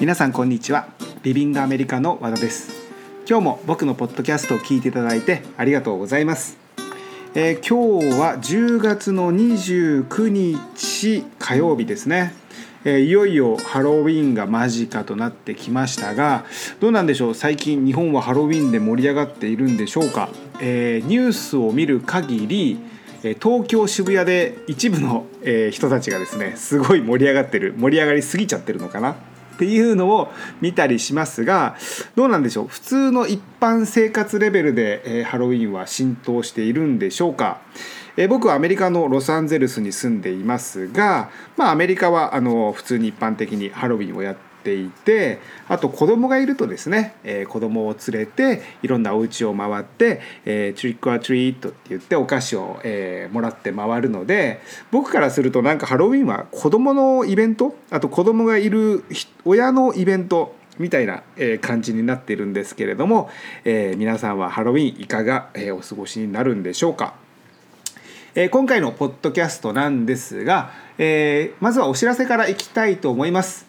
皆さんこんにちは。リビングアメリカの和田です。今日も僕のポッドキャストを聞いていただいてありがとうございます、えー、今日は10月の29日火曜日ですね。えいよいよハロウィンが間近となってきましたがどうなんでしょう？最近日本はハロウィンで盛り上がっているんでしょうか、えー、ニュースを見る限り東京渋谷で一部の人たちがですねすごい盛り上がってる盛り上がりすぎちゃってるのかな？っていうのを見たりしますがどうなんでしょう？普通の一般生活レベルでハロウィンは浸透しているんでしょうか？僕はアメリカのロサンゼルスに住んでいますが、まあ、アメリカはあの普通に一般的にハロウィンをやってていてあと子供がいるとですね、えー、子供を連れていろんなお家を回って「えー、トリック・ア・トリート」って言ってお菓子を、えー、もらって回るので僕からするとなんかハロウィンは子供のイベントあと子供がいる親のイベントみたいな感じになっているんですけれども、えー、皆さんはハロウィンいかがお過ごしになるんでしょうか。え今回のポッドキャストなんですが、えー、まずはお知らせからいきたいと思います。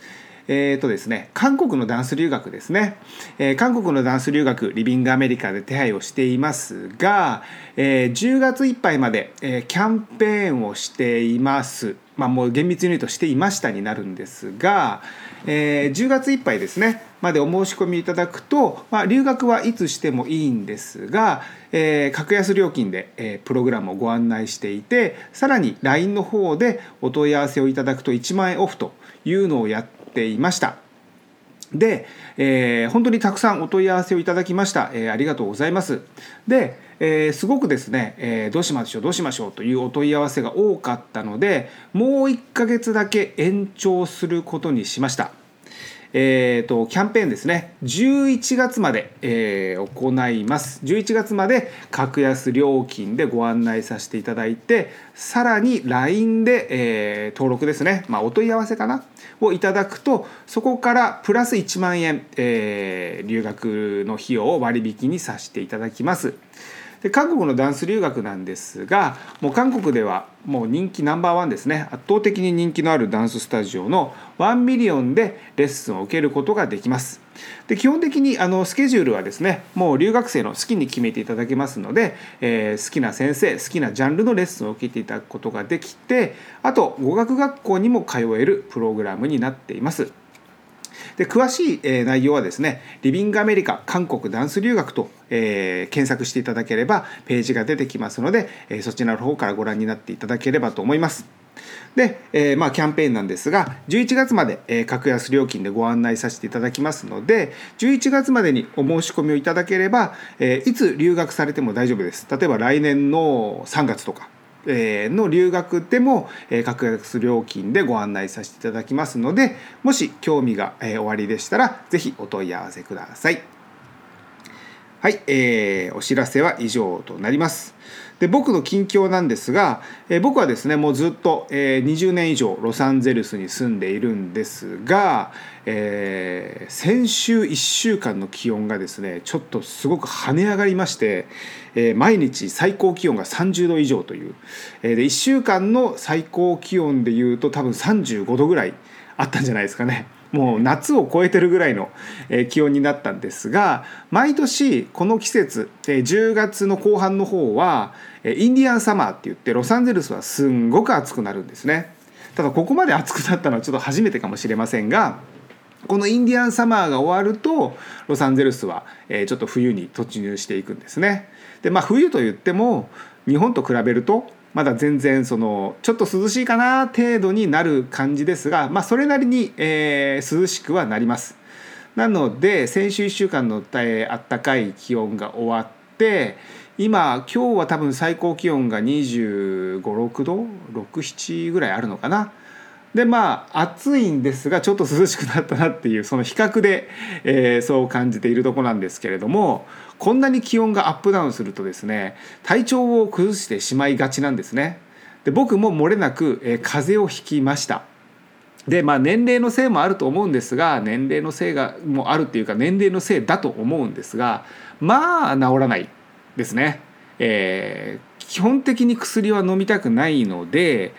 えーとですね、韓国のダンス留学ですね、えー、韓国のダンス留学リビングアメリカで手配をしていますが、えー、10月いっぱいまで、えー、キャンペーンをしています。まあもう厳密に言うとしていましたになるんですが、えー、10月いっぱいですねまでお申し込みいただくと、まあ、留学はいつしてもいいんですが、えー、格安料金で、えー、プログラムをご案内していてさらに LINE の方でお問い合わせをいただくと1万円オフというのをやってていました。で、えー、本当にたくさんお問い合わせをいただきました。えー、ありがとうございます。で、えー、すごくですね、えー、どうしましょうどうしましょうというお問い合わせが多かったのでもう1ヶ月だけ延長することにしました。えーと、キャンペーンですね。11月まで、えー、行います。11月まで格安料金でご案内させていただいてさらに LINE で、えー、登録ですね、まあ、お問い合わせかな？をいただくとそこからプラス1万円、えー、留学の費用を割引にさせていただきます。で韓国のダンス留学なんですがもう韓国ではもう人気ナンバーワンですね。圧倒的に人気のあるダンススタジオの1MILLION でレッスンを受けることができますで基本的にあのスケジュールはですねもう留学生の好きに決めていただけますので、えー、好きな先生好きなジャンルのレッスンを受けていただくことができてあと語学学校にも通えるプログラムになっていますで詳しい、え内容はですねリビングアメリカ韓国ダンス留学と、えー、検索していただければページが出てきますので、えそちらの方からご覧になっていただければと思います。で、えー、まあ、キャンペーンなんですが11月まで、えー、格安料金でご案内させていただきますので11月までにお申し込みをいただければ、えー、いつ留学されても大丈夫です例えば来年の3月とかの留学でも格安料金でご案内させていただきますのでもし興味がおありでしたら是非お問い合わせください。はい、えー、お知らせは以上となります。で僕の近況なんですが、えー、僕はですねもうずっと、えー、20年以上ロサンゼルスに住んでいるんですが、えー、先週1週間の気温がですねちょっとすごく跳ね上がりまして、えー、毎日最高気温が30度以上という、えー、で1週間の最高気温でいうと多分35度ぐらいあったんじゃないですかね。もう夏を超えてるぐらいの気温になったんですが毎年この季節10月の後半の方はインディアンサマーって言ってロサンゼルスはすんごく暑くなるんですね。ただここまで暑くなったのはちょっと初めてかもしれませんがこのインディアンサマーが終わるとロサンゼルスはちょっと冬に突入していくんですね。でまあ冬といっても日本と比べるとまだ全然そのちょっと涼しいかな程度になる感じですが、まあ、それなりに、えー、涼しくはなります。なので先週1週間の、え、あったかい気温が終わって今今日は多分最高気温が2 5 6度67ぐらいあるのかな。でまあ暑いんですがちょっと涼しくなったなっていうその比較で、えー、そう感じているとこなんですけれどもこんなに気温がアップダウンするとですね体調を崩してしまいがちなんですね。で僕も漏れなく、えー、風邪をひきました。でまあ年齢のせいもあると思うんですが年齢のせいがもあるっていうか年齢のせいだと思うんですがまあ治らないですね。えー、基本的に薬は飲みたくないので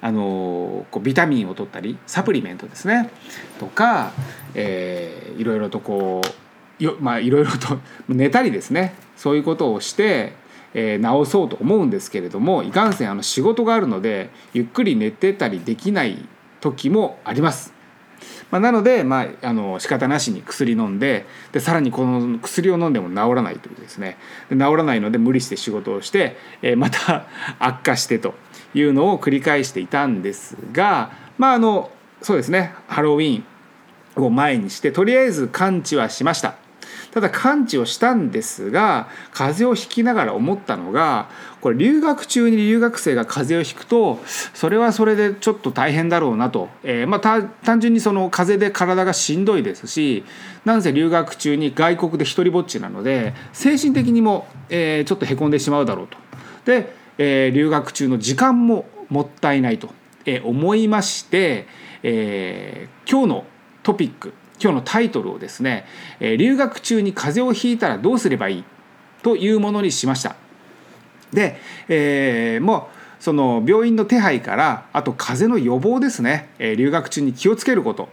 あのこうビタミンを取ったりサプリメントですねとか、えー、いろいろとこうよまあいろいろと 寝たりですねそういうことをして、えー、治そうと思うんですけれどもいかんせんあの仕事があるのでゆっくり寝てたりできない時もあります。まあ、なので、まあ、あの仕方なしに薬飲んででさらにこの薬を飲んでも治らないというですねで治らないので無理して仕事をして、えー、また 悪化してというのを繰り返していたんですがまああのそうですねハロウィーンを前にしてとりあえず完治はしました。ただ完治をしたんですが風邪をひきながら思ったのがこれ留学中に留学生が風邪をひくとそれはそれでちょっと大変だろうなと、えー、まあ単純にその風邪で体がしんどいですしなんせ留学中に外国で一りぼっちなので精神的にも、えー、ちょっとへこんでしまうだろうと。で、えー、留学中の時間ももったいないと、えー、思いまして、えー、今日のトピック今日のタイトルをですね、え留学中に風邪をひいたらどうすればいい？というものにしました。で、えー、もうその病院の手配からあと風邪の予防ですね、え留学中に気をつけること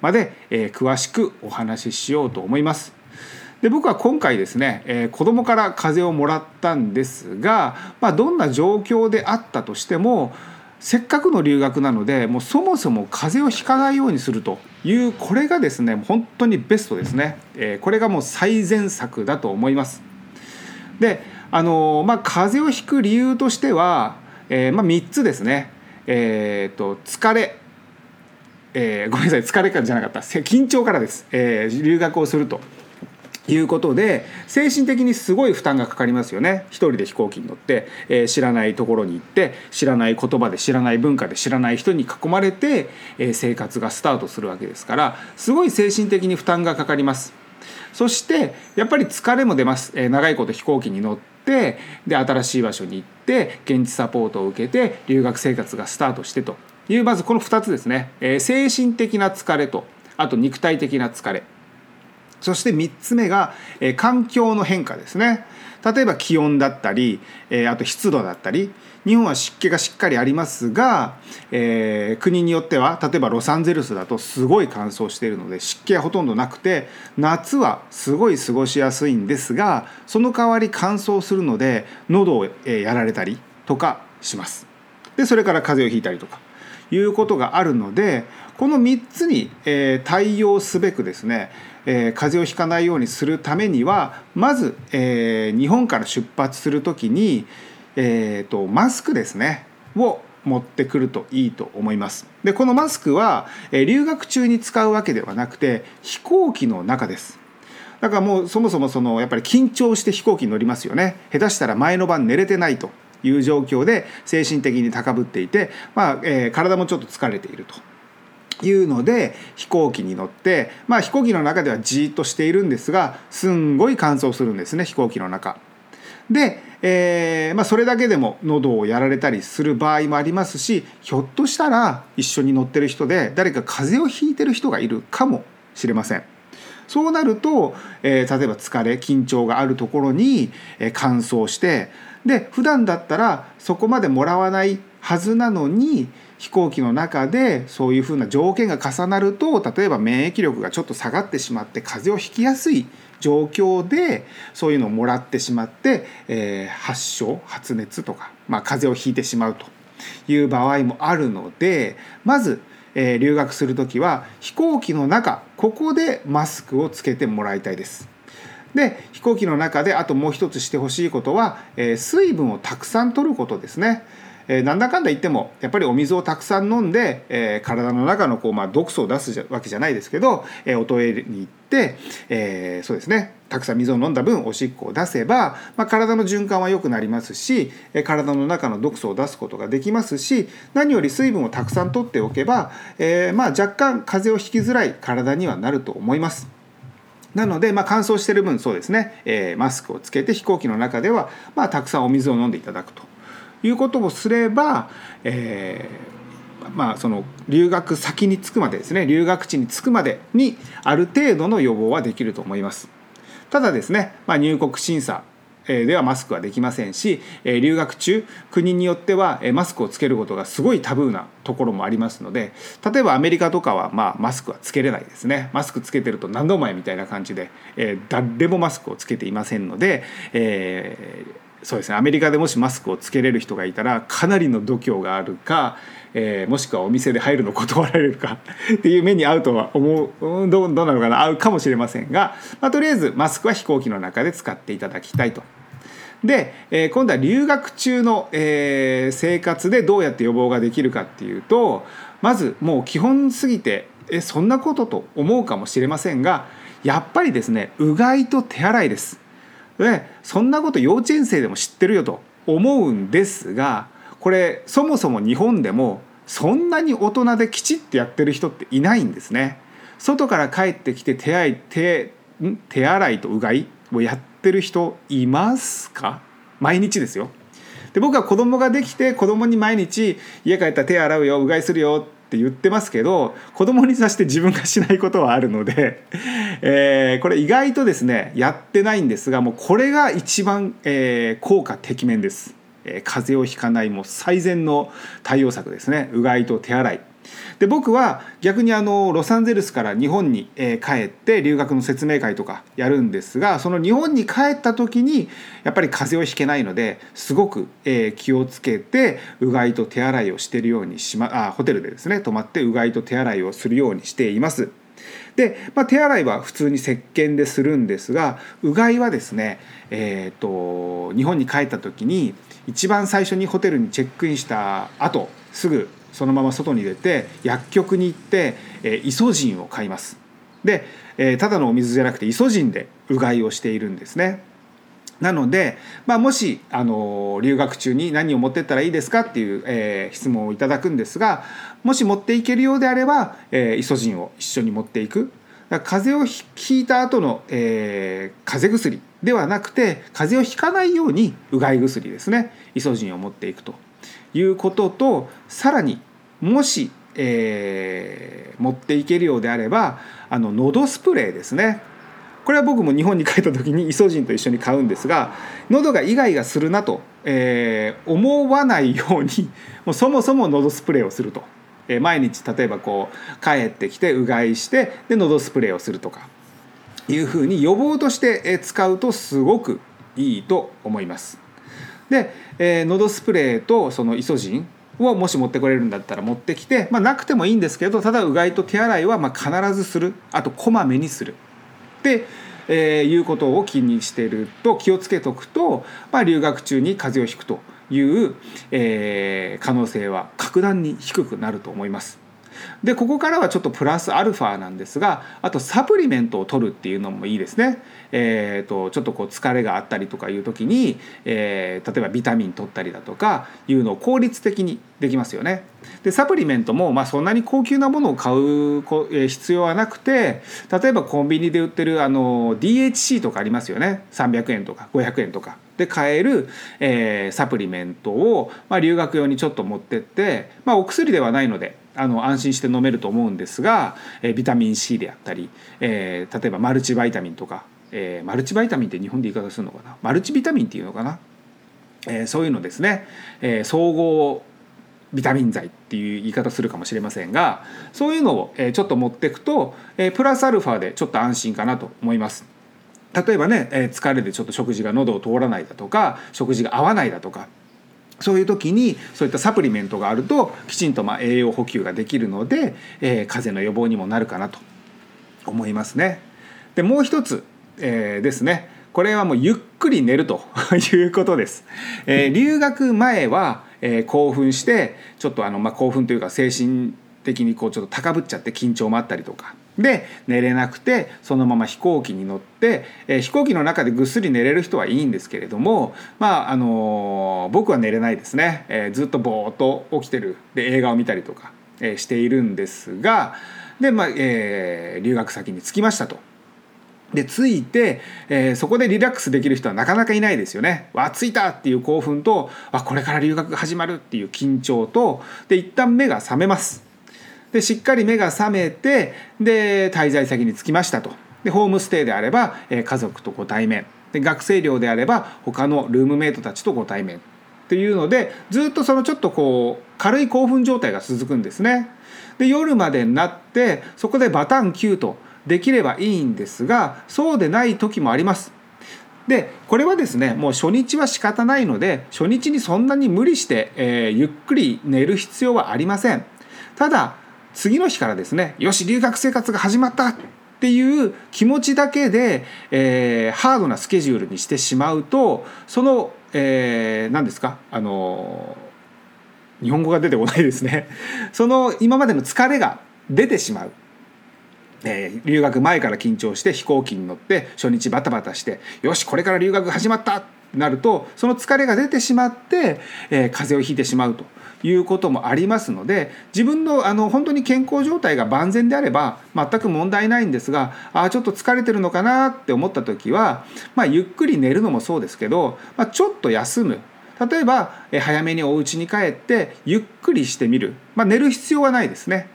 まで、え詳しくお話ししようと思います。で僕は今回ですね、えー、子供から風邪をもらったんですが、まあ、どんな状況であったとしてもせっかくの留学なのでもうそもそも風邪をひかないようにすると。いうこれがですね本当にベストですね、えー、これがもう最善策だと思います。であのー、まあ風邪をひく理由としては、えー、まあ、3つですね。えーと、疲れ。えー、ごめんなさい疲れからじゃなかった。緊張からです、えー、留学をすると。いうことで精神的にすごい負担がかかりますよね。一人で飛行機に乗って、えー、知らないところに行って知らない言葉で知らない文化で知らない人に囲まれて、えー、生活がスタートするわけですからすごい精神的に負担がかかります。そしてやっぱり疲れも出ます、えー、長いこと飛行機に乗ってで新しい場所に行って現地サポートを受けて留学生活がスタートしてというまずこの2つですね、え、精神的な疲れとあと肉体的な疲れ。そして3つ目が、え、環境の変化ですね例えば気温だったり、え、あと湿度だったり日本は湿気がしっかりありますが、えー、国によっては例えばロサンゼルスだとすごい乾燥しているので湿気はほとんどなくて夏はすごい過ごしやすいんですがその代わり乾燥するので喉を、えやられたりとかします。でそれから風邪をひいたりとかいうことがあるのでこの3つに、え対応すべくですねえー、風邪をひかないようにするためにはまず、えー、日本から出発する時に、えーと、マスクですねを持ってくるといいと思います。でこのマスクは、えー、留学中に使うわけではなくて飛行機の中です。だからもうそもそもそのやっぱり緊張して飛行機に乗りますよね。下手したら前の晩寝れてないという状況で精神的に高ぶっていて、まあえー、体もちょっと疲れていると。いうので飛行機に乗ってまあ飛行機の中ではじーっとしているんですがすんごい乾燥するんですね飛行機の中。で、えーまあ、それだけでも喉をやられたりする場合もありますしひょっとしたら一緒に乗ってる人で誰か風邪をひいてる人がいるかもしれません。そうなると、えー、例えば疲れ緊張があるところに、えー、乾燥してで普段だったらそこまでもらわないはずなのに飛行機の中でそういうふうな条件が重なると例えば免疫力がちょっと下がってしまって風邪をひきやすい状況でそういうのをもらってしまって、えー、発症発熱とか、まあ、風邪をひいてしまうという場合もあるのでまず、えー、留学する時は飛行機の中ここでマスクをつけてもらいたいです。で飛行機の中であともう一つしてほしいことは、えー、水分をたくさん取ることですね。えー、なんだかんだ言ってもやっぱりお水をたくさん飲んで、えー、体の中のこう、まあ、毒素を出すわけじゃないですけど、えー、おトイレに行って、えー、そうですねたくさん水を飲んだ分おしっこを出せば、まあ、体の循環は良くなりますしえ体の中の毒素を出すことができますし何より水分をたくさんとっておけば、えー、まあ若干風邪をひきづらい体にはなると思います。なので、まあ、乾燥してる分そうですね、えー、マスクをつけて飛行機の中では、まあ、たくさんお水を飲んでいただくということをすれば、えー、まあその留学先に着くまでですね留学地に着くまでにある程度の予防はできると思います。ただですね、まあ、入国審査ではマスクはできませんし留学中国によってはマスクをつけることがすごいタブーなところもありますので例えばアメリカとかはまあマスクはつけれないですねマスクつけてると何度前みたいな感じで、えー、誰もマスクをつけていませんので、えー、そうですねアメリカでもしマスクをつけれる人がいたらかなりの度胸があるかえー、もしくはお店で入るの断られるか っていう目に遭うとは思うどうどうなのかな合うかもしれませんが、まあ、とりあえずマスクは飛行機の中で使っていただきたいと。で、えー、今度は留学中の、えー、生活でどうやって予防ができるかっていうとまずもう基本すぎてえそんなことと思うかもしれませんがやっぱりですねうがいと手洗いです。でそんなこと幼稚園生でも知ってるよと思うんですがこれそもそも日本でもそんなに大人できちっとやってる人っていないんですね。外から帰ってきて手洗い手手洗いとうがいをやってる人いますか？毎日ですよ。で僕は子供ができて子供に毎日家帰ったら手洗うようがいするよって言ってますけど子供にさして自分がしないことはあるので、えー、これ意外とですねやってないんですがもうこれが一番、えー、効果てきめんです。え風邪をひかないもう最善の対応策ですねうがいと手洗いで僕は逆にあのロサンゼルスから日本に、え帰って留学の説明会とかやるんですがその日本に帰った時にやっぱり風邪をひけないのですごく、え気をつけてうがいと手洗いをしてるようにしまあホテルでですね泊まってうがいと手洗いをするようにしています。で、まあ、手洗いは普通に石鹸でするんですがうがいはですね、えーと日本に帰った時に一番最初にホテルにチェックインした後すぐそのまま外に出て薬局に行って、えー、イソジンを買います。で、えー、ただのお水じゃなくてイソジンでうがいをしているんですね。なので、まあ、もし、あの留学中に何を持ってったらいいですかっていう、えー、質問をいただくんですがもし持っていけるようであれば、えー、イソジンを一緒に持っていく。風邪をひいた後の、えー、風邪薬ではなくて風邪をひかないようにうがい薬ですね。イソジンを持っていくと。いうこととさらにもし、えー、持っていけるようであればあの喉スプレーですねこれは僕も日本に帰った時にイソジンと一緒に買うんですが喉がイガイガするなと、えー、思わないように もうそもそも喉スプレーをすると。え毎日例えばこう帰ってきてうがいしてで喉スプレーをするとかいうふうに予防として使うとすごくいいと思います。で、えー、喉スプレーとそのイソジンをもし持ってこれるんだったら持ってきて、まあ、なくてもいいんですけどただうがいと手洗いはま必ずするあとこまめにするってえー、いうことを気にしてると気をつけとくと、まあ、留学中に風邪をひくという、えー、可能性は格段に低くなると思います。でここからはちょっとプラスアルファなんですがあとサプリメントを取るっていうのもいいですね。えーと、ちょっとこう疲れがあったりとかいう時に、えー、例えばビタミン取ったりだとかいうのを効率的にできますよね。でサプリメントも、まあ、そんなに高級なものを買う必要はなくて例えばコンビニで売ってるあの DHC とかありますよね300円とか500円とか。で買える、えー、サプリメントを、まあ、留学用にちょっと持ってって、まあ、お薬ではないのであの安心して飲めると思うんですが、え、ビタミン C であったり、え、例えばマルチバイタミンとか、え、マルチバイタミンって日本で言い方するのかな？マルチビタミンっていうのかな、え、そういうのですね、え、総合ビタミン剤っていう言い方するかもしれませんがそういうのをちょっと持っていくとプラスアルファでちょっと安心かなと思います。例えばね疲れでちょっと食事が喉を通らないだとか食事が合わないだとかそういう時にそういったサプリメントがあるときちんとま栄養補給ができるので、えー、風邪の予防にもなるかなと思いますね。でもう一つ、えー、ですねこれはもうゆっくり寝ると いうことです。えー、留学前は、え、興奮してちょっとあの、ま、興奮というか精神的にこうちょっと高ぶっちゃって緊張もあったりとかで寝れなくてそのまま飛行機に乗って、えー、飛行機の中でぐっすり寝れる人はいいんですけれどもまああのー、僕は寝れないですね、えー、ずっとぼーっと起きてるで映画を見たりとか、え、しているんですがで、まあえ、留学先に着きましたと。で着いて、えー、そこでリラックスできる人はなかなかいないですよね。わ着いたっていう興奮とあこれから留学が始まるっていう緊張とで一旦目が覚めます。でしっかり目が覚めてで滞在先に着きましたとでホームステイであれば、え、家族とご対面で学生寮であれば他のルームメイトたちとご対面っていうのでずっとそのちょっとこう軽い興奮状態が続くんですね。で夜までになってそこでバタン9とできればいいんですがそうでない時もあります。でこれはですねもう初日は仕方ないので初日にそんなに無理して、えー、ゆっくり寝る必要はありません。ただ次の日からですねよし留学生活が始まったっていう気持ちだけで、えー、ハードなスケジュールにしてしまうとその、えー、何ですかあの日本語が出てこないですね その今までの疲れが出てしまう。えー、留学前から緊張して飛行機に乗って初日バタバタしてよしこれから留学始まったってなるとその疲れが出てしまって、えー、風邪をひいてしまうということもありますので自分のあの本当に健康状態が万全であれば全く問題ないんですがあちょっと疲れてるのかなって思った時は、まあ、ゆっくり寝るのもそうですけど、まあ、ちょっと休む例えば早めにお家に帰ってゆっくりしてみる、まあ、寝る必要はないですね。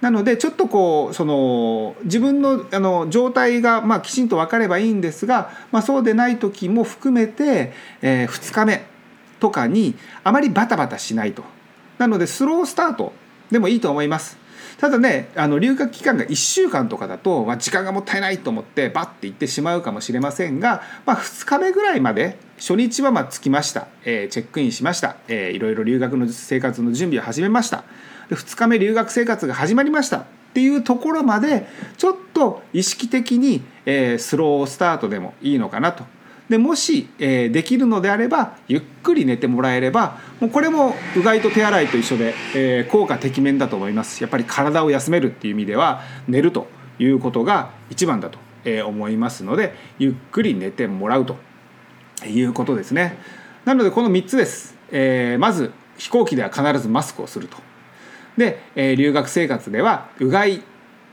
なのでちょっとこうその自分のあの状態がまあきちんと分かればいいんですが、まあ、そうでない時も含めて、えー、2日目とかにあまりバタバタしないと。なのでスロースタートでもいいと思います。ただねあの留学期間が1週間とかだと、まあ、時間がもったいないと思ってバッて行ってしまうかもしれませんが、まあ、2日目ぐらいまで初日はま着きました、えー、チェックインしました、えー、いろいろ留学の生活の準備を始めました。で2日目留学生活が始まりました。っていうところまでちょっと意識的に、えー、スロースタートでもいいのかなとでもし、えー、できるのであればゆっくり寝てもらえればもうこれもうがいと手洗いと一緒で、えー、効果てきめんだと思います。やっぱり体を休めるっていう意味では寝るということが一番だと、え、思いますのでゆっくり寝てもらうということですね。なのでこの3つです、えー、まず飛行機では必ずマスクをすると。で、えー、留学生活ではうがい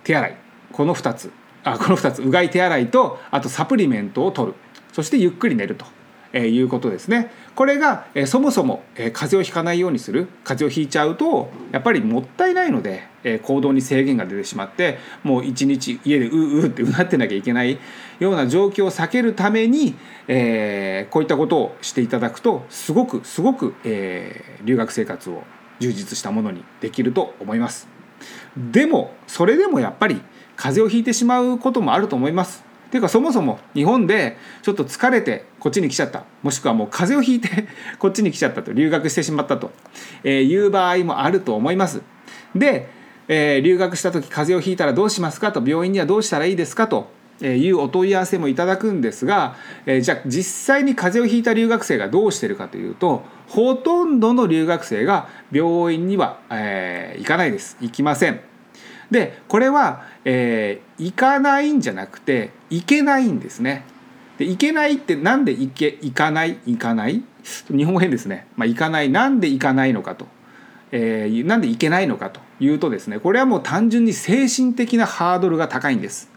手洗い。この2つ。あこの2つ。うがい手洗いとあとサプリメントを取る。そしてゆっくり寝ると。えー、いうことですねこれが、えー、そもそも、えー、風邪をひかないようにする風邪をひいちゃうとやっぱりもったいないので、えー、行動に制限が出てしまってもう一日家でううってうなってなきゃいけないような状況を避けるために、えー、こういったことをしていただくとすごくすごく、えー、留学生活を充実したものにできると思います。でもそれでもやっぱり風邪をひいてしまうこともあると思います。っていうかそもそも日本でちょっと疲れてこっちに来ちゃった。もしくはもう風邪をひいて こっちに来ちゃったと。留学してしまったと。いう場合もあると思います。で、えー、留学した時風邪をひいたらどうしますかと。病院にはどうしたらいいですかと。いうお問い合わせもいただくんですが、えー、じゃあ実際に風邪をひいた留学生がどうしてるかというとほとんどの留学生が病院には、えー、行かないです。行きません。でこれは、えー、行かないんじゃなくて行けないんですね。で行けないってなんで行け行かない？行かない？日本語変ですね、まあ、行かないなんで行かないのかと、えー、なんで行けないのかというとですねこれはもう単純に精神的なハードルが高いんです。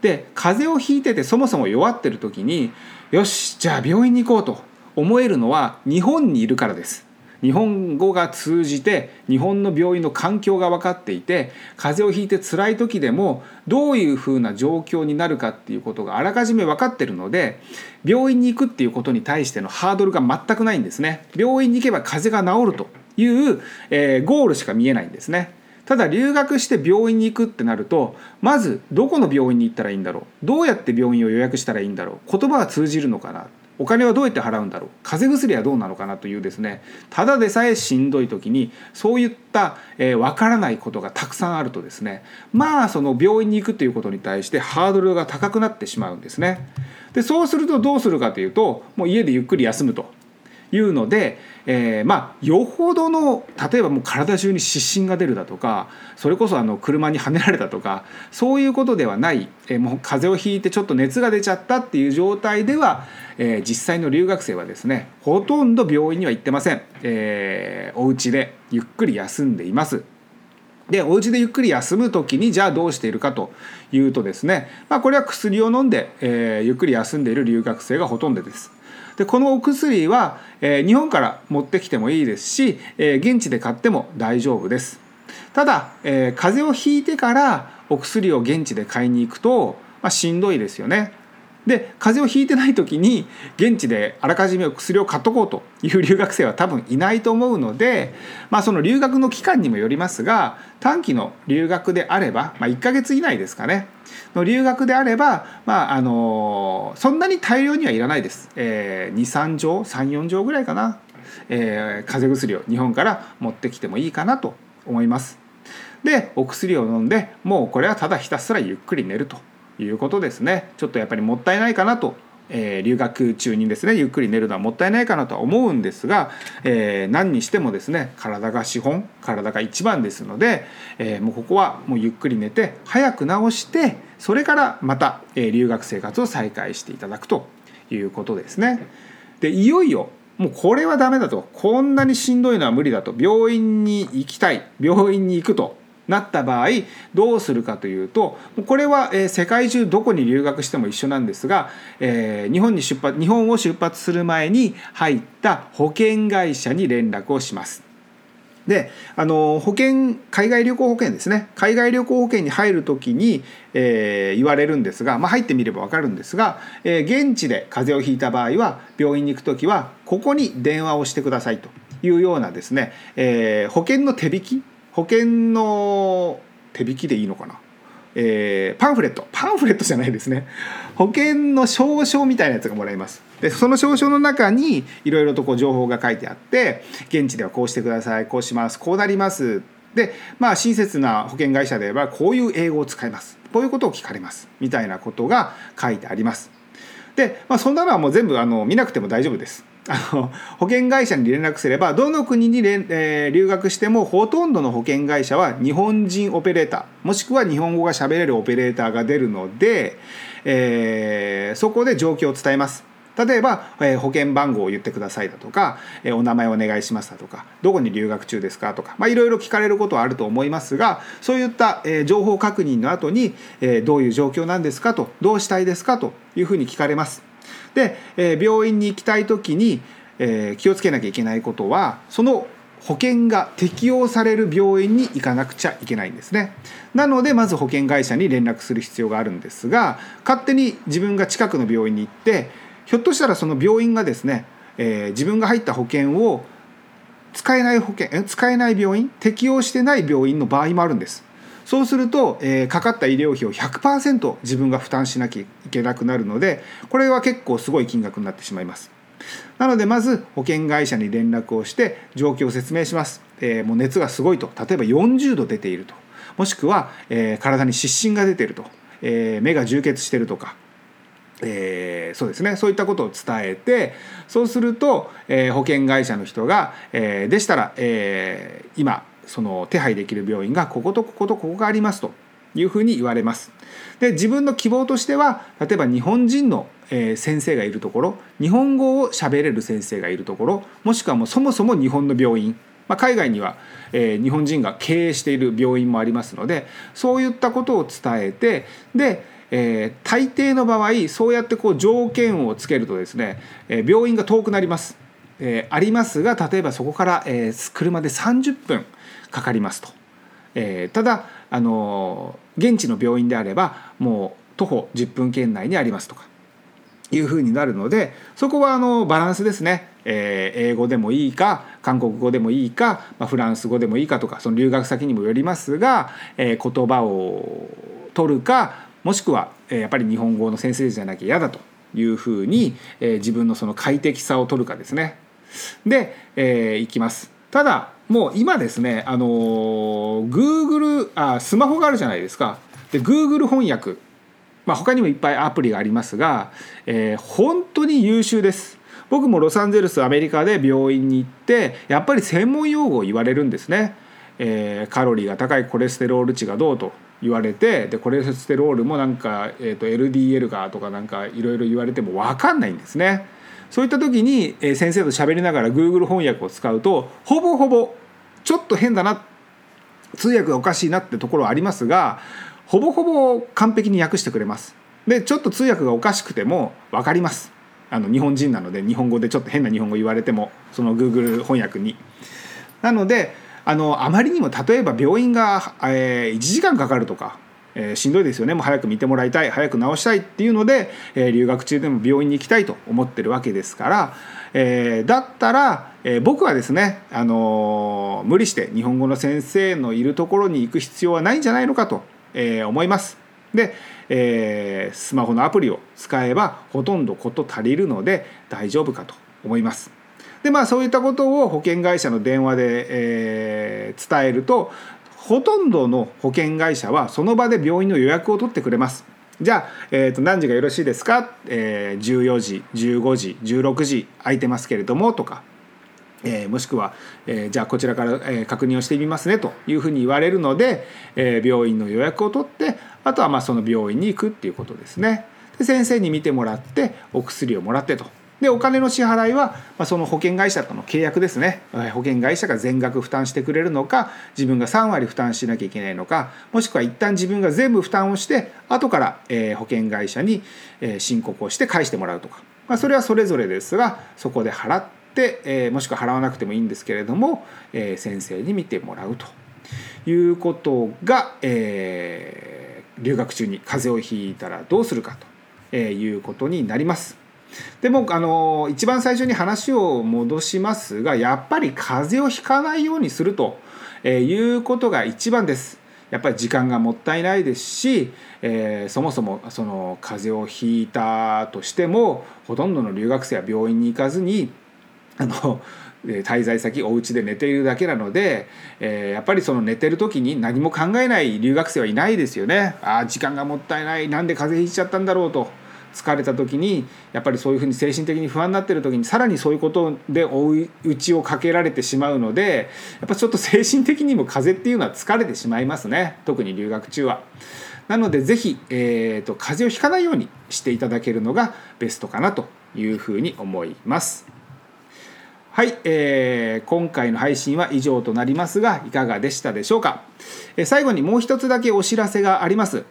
で風邪をひいててそもそも弱ってる時によしじゃあ病院に行こうと思えるのは日本にいるからです。日本語が通じて日本の病院の環境が分かっていて風邪をひいて辛い時でもどういうふうな状況になるかっていうことがあらかじめ分かってるので病院に行くっていうことに対してのハードルが全くないんですね。病院に行けば風邪が治るという、えー、ゴールしか見えないんですね。ただ留学して病院に行くってなるとまずどこの病院に行ったらいいんだろうどうやって病院を予約したらいいんだろう言葉が通じるのかなお金はどうやって払うんだろう？風邪薬はどうなのかなというですねただでさえしんどい時にそういった、えー、分からないことがたくさんあるとですねまあその病院に行くということに対してハードルが高くなってしまうんですね。でそうするとどうするかというともう家でゆっくり休むというので、えー、まあよほどの例えばもう体中に湿疹が出るだとかそれこそあの車にはねられたとかそういうことではない、えー、もう風邪をひいてちょっと熱が出ちゃったっていう状態では、えー、実際の留学生はですねほとんど病院には行ってません、えー、お家でゆっくり休んでいます。でお家でゆっくり休む時にじゃあどうしているかというとですね、まあ、これは薬を飲んで、えー、ゆっくり休んでいる留学生がほとんどです。でこのお薬は、えー、日本から持ってきてもいいですし、えー、現地で買っても大丈夫です。ただ、えー、風邪をひいてからお薬を現地で買いに行くと、まあ、しんどいですよね。で風邪をひいてない時に現地であらかじめ薬を買っとこうという留学生は多分いないと思うので、まあ、その留学の期間にもよりますが短期の留学であれば、まあ、1ヶ月以内ですかね。の留学であれば、まああのそんなに大量にはいらないです、えー、23錠34錠ぐらいかな、えー、風邪薬を日本から持ってきてもいいかなと思います。でお薬を飲んでもうこれはただひたすらゆっくり寝るということですね。ちょっとやっぱりもったいないかなと、えー、留学中にですねゆっくり寝るのはもったいないかなとは思うんですが、えー、何にしてもですね体が資本体が一番ですので、えー、もうここはもうゆっくり寝て早く治してそれからまた、え、留学生活を再開していただくということですね。でいよいよもうこれはダメだと。こんなにしんどいのは無理だと。病院に行きたい。病院に行くと。なった場合どうするかというとこれは、え世界中どこに留学しても一緒なんですが、え、日本に出発日本を出発する前に入った保険会社に連絡をします。であの保険海外旅行保険ですね海外旅行保険に入る時に、えー、言われるんですが、まあ、入ってみれば分かるんですが、えー、現地で風邪をひいた場合は病院に行く時はここに電話をしてくださいというようなですね、えー、保険の手引き保険の手引きでいいのかな、えー、パンフレット。パンフレットじゃないですね。保険の証書みたいなやつがもらえます。でその証書の中にいろいろとこう情報が書いてあって現地ではこうしてくださいこうしますこうなります。でまあ親切な保険会社であればこういう英語を使います。こういうことを聞かれます。みたいなことが書いてあります。で、まあ、そんなのはもう全部あの見なくても大丈夫です。あの保険会社に連絡すればどの国に、えー、留学してもほとんどの保険会社は日本人オペレーターもしくは日本語がしゃべれるオペレーターが出るので、えー、そこで状況を伝えます。例えば、えー、保険番号を言ってくださいだとか、えー、お名前お願いしますだとかどこに留学中ですかとか、いろいろ聞かれることはあると思いますがそういった、えー、情報確認の後に、え、どういう状況なんですかとどうしたいですかというふうに聞かれます。で、えー、病院に行きたい時に、えー、気をつけなきゃいけないことはその保険が適用される病院に行かなくちゃいけないんですね。なのでまず保険会社に連絡する必要があるんですが勝手に自分が近くの病院に行ってひょっとしたらその病院がですね、えー、自分が入った保険を使えない保険使えない病院適用してない病院の場合もあるんです。そうすると、えー、かかった医療費を100%自分が負担しなきゃいけなくなるのでこれは結構すごい金額になってしまいます。なのでまず保険会社に連絡をして状況を説明します。えー、もう熱がすごいと。例えば40度出ていると。もしくは、えー、体に湿疹が出ていると、えー、目が充血してるとか。えー、そうですね。そういったことを伝えてそうすると、えー、保険会社の人が、えー、でしたら、えー、今その手配できる病院がこことこことここがありますというふうに言われます。で自分の希望としては例えば日本人の先生がいるところ日本語を喋れる先生がいるところもしくはもうそもそも日本の病院、まあ、海外には、日本人が経営している病院もありますのでそういったことを伝えてで、えー、大抵の場合そうやってこう条件をつけるとですね、えー、病院が遠くなります。えー、ありますが例えばそこから、え、車で30分かかりますと、えー、ただあの現地の病院であればもう徒歩10分圏内にありますとかいうふうになるのでそこはあのバランスですね、えー、英語でもいいか韓国語でもいいか、まあ、フランス語でもいいかとかその留学先にもよりますが、えー、言葉を取るかもしくは、えー、やっぱり日本語の先生じゃなきゃ嫌だというふうに、えー、自分のその快適さを取るかですね。で、えー、いきます。ただもう今ですねあの Google あスマホがあるじゃないですか。で Google 翻訳。まあ他にもいっぱいアプリがありますが、えー、本当に優秀です。僕もロサンゼルスアメリカで病院に行ってやっぱり専門用語を言われるんですね、えー、カロリーが高いコレステロール値がどうと言われてでコレステロールもなんか、えーと、LDL がとかなんかいろいろ言われても分かんないんですね。そういった時に、先生と喋りながら Google 翻訳を使うとほぼほぼちょっと変だな通訳がおかしいなってところはありますがほぼほぼ完璧に訳してくれます。でちょっと通訳がおかしくても分かります。あの日本人なので日本語でちょっと変な日本語言われてもその Google 翻訳に。なのであのあまりにも例えば病院が、えー、1時間かかるとか、えー、しんどいですよねもう早く見てもらいたい早く治したいっていうので、えー、留学中でも病院に行きたいと思ってるわけですから、えー、だったら、えー、僕はですね、あのー、無理して日本語の先生のいるところに行く必要はないんじゃないのかと、えー、思います。で、えー、スマホのアプリを使えばほとんど事足りるので大丈夫かと思います。でまあそういったことを保険会社の電話で、えー、伝えるとほとんどの保険会社はその場で病院の予約を取ってくれます。じゃあ、えーと、何時がよろしいですか、えー、14時15時16時空いてますけれどもとか、えー、もしくは、えー、じゃあこちらから、えー、確認をしてみますねというふうに言われるので、えー、病院の予約を取ってあとはまあその病院に行くっていうことですね。で先生に見てもらってお薬をもらってと。でお金の支払いは、まあ、その保険会社との契約ですね。保険会社が全額負担してくれるのか自分が3割負担しなきゃいけないのかもしくは一旦自分が全部負担をして後から、えー、保険会社に、えー、申告をして返してもらうとか、まあ、それはそれぞれですがそこで払って、えー、もしくは払わなくてもいいんですけれども、えー、先生に見てもらうと。いうことが、えー、留学中に風邪をひいたらどうするかということになります。でもあの一番最初に話を戻しますがやっぱり風邪をひかないようにするとえいうことが一番です。やっぱり時間がもったいないですし、えー、そもそもその風邪をひいたとしてもほとんどの留学生は病院に行かずにあの滞在先お家で寝ているだけなので、えー、やっぱりその寝てる時に何も考えない留学生はいないですよね。ああ時間がもったいないなんで風邪ひいちゃったんだろうと。疲れた時にやっぱりそういうふうに精神的に不安になってる時にさらにそういうことで追い打ちをかけられてしまうのでやっぱちょっと精神的にも風邪っていうのは疲れてしまいますね特に留学中は。なので是非、えーと、風邪をひかないようにしていただけるのがベストかなというふうに思います。はい、えー、今回の配信は以上となりますがいかがでしたでしょうか、えー、最後にもう一つだけお知らせがあります。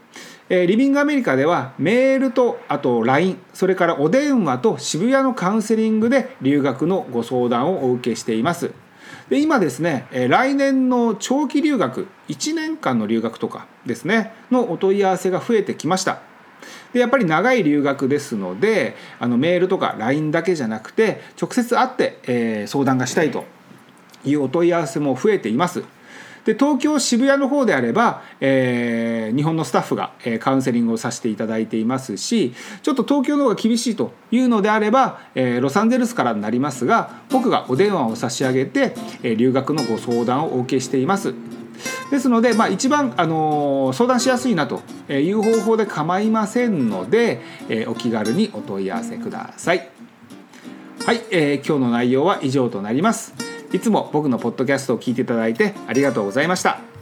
えリビングアメリカではメールとあと LINE それからお電話と渋谷のカウンセリングで留学のご相談をお受けしています。で今ですねえ来年の長期留学1年間の留学とかですねのお問い合わせが増えてきました。でやっぱり長い留学ですのであのメールとか LINE だけじゃなくて直接会って、えー、相談がしたいというお問い合わせも増えています。で東京渋谷の方であれば、えー、日本のスタッフが、えー、カウンセリングをさせていただいていますしちょっと東京の方が厳しいというのであれば、えー、ロサンゼルスからになりますが僕がお電話を差し上げて、え、留学のご相談をお受けしています。ですので、まあ、一番、あの、相談しやすいなという方法で構いませんので、え、お気軽にお問い合わせください。はい、え、今日の内容は以上となります。いつも僕のポッドキャストを聞いていただいてありがとうございました。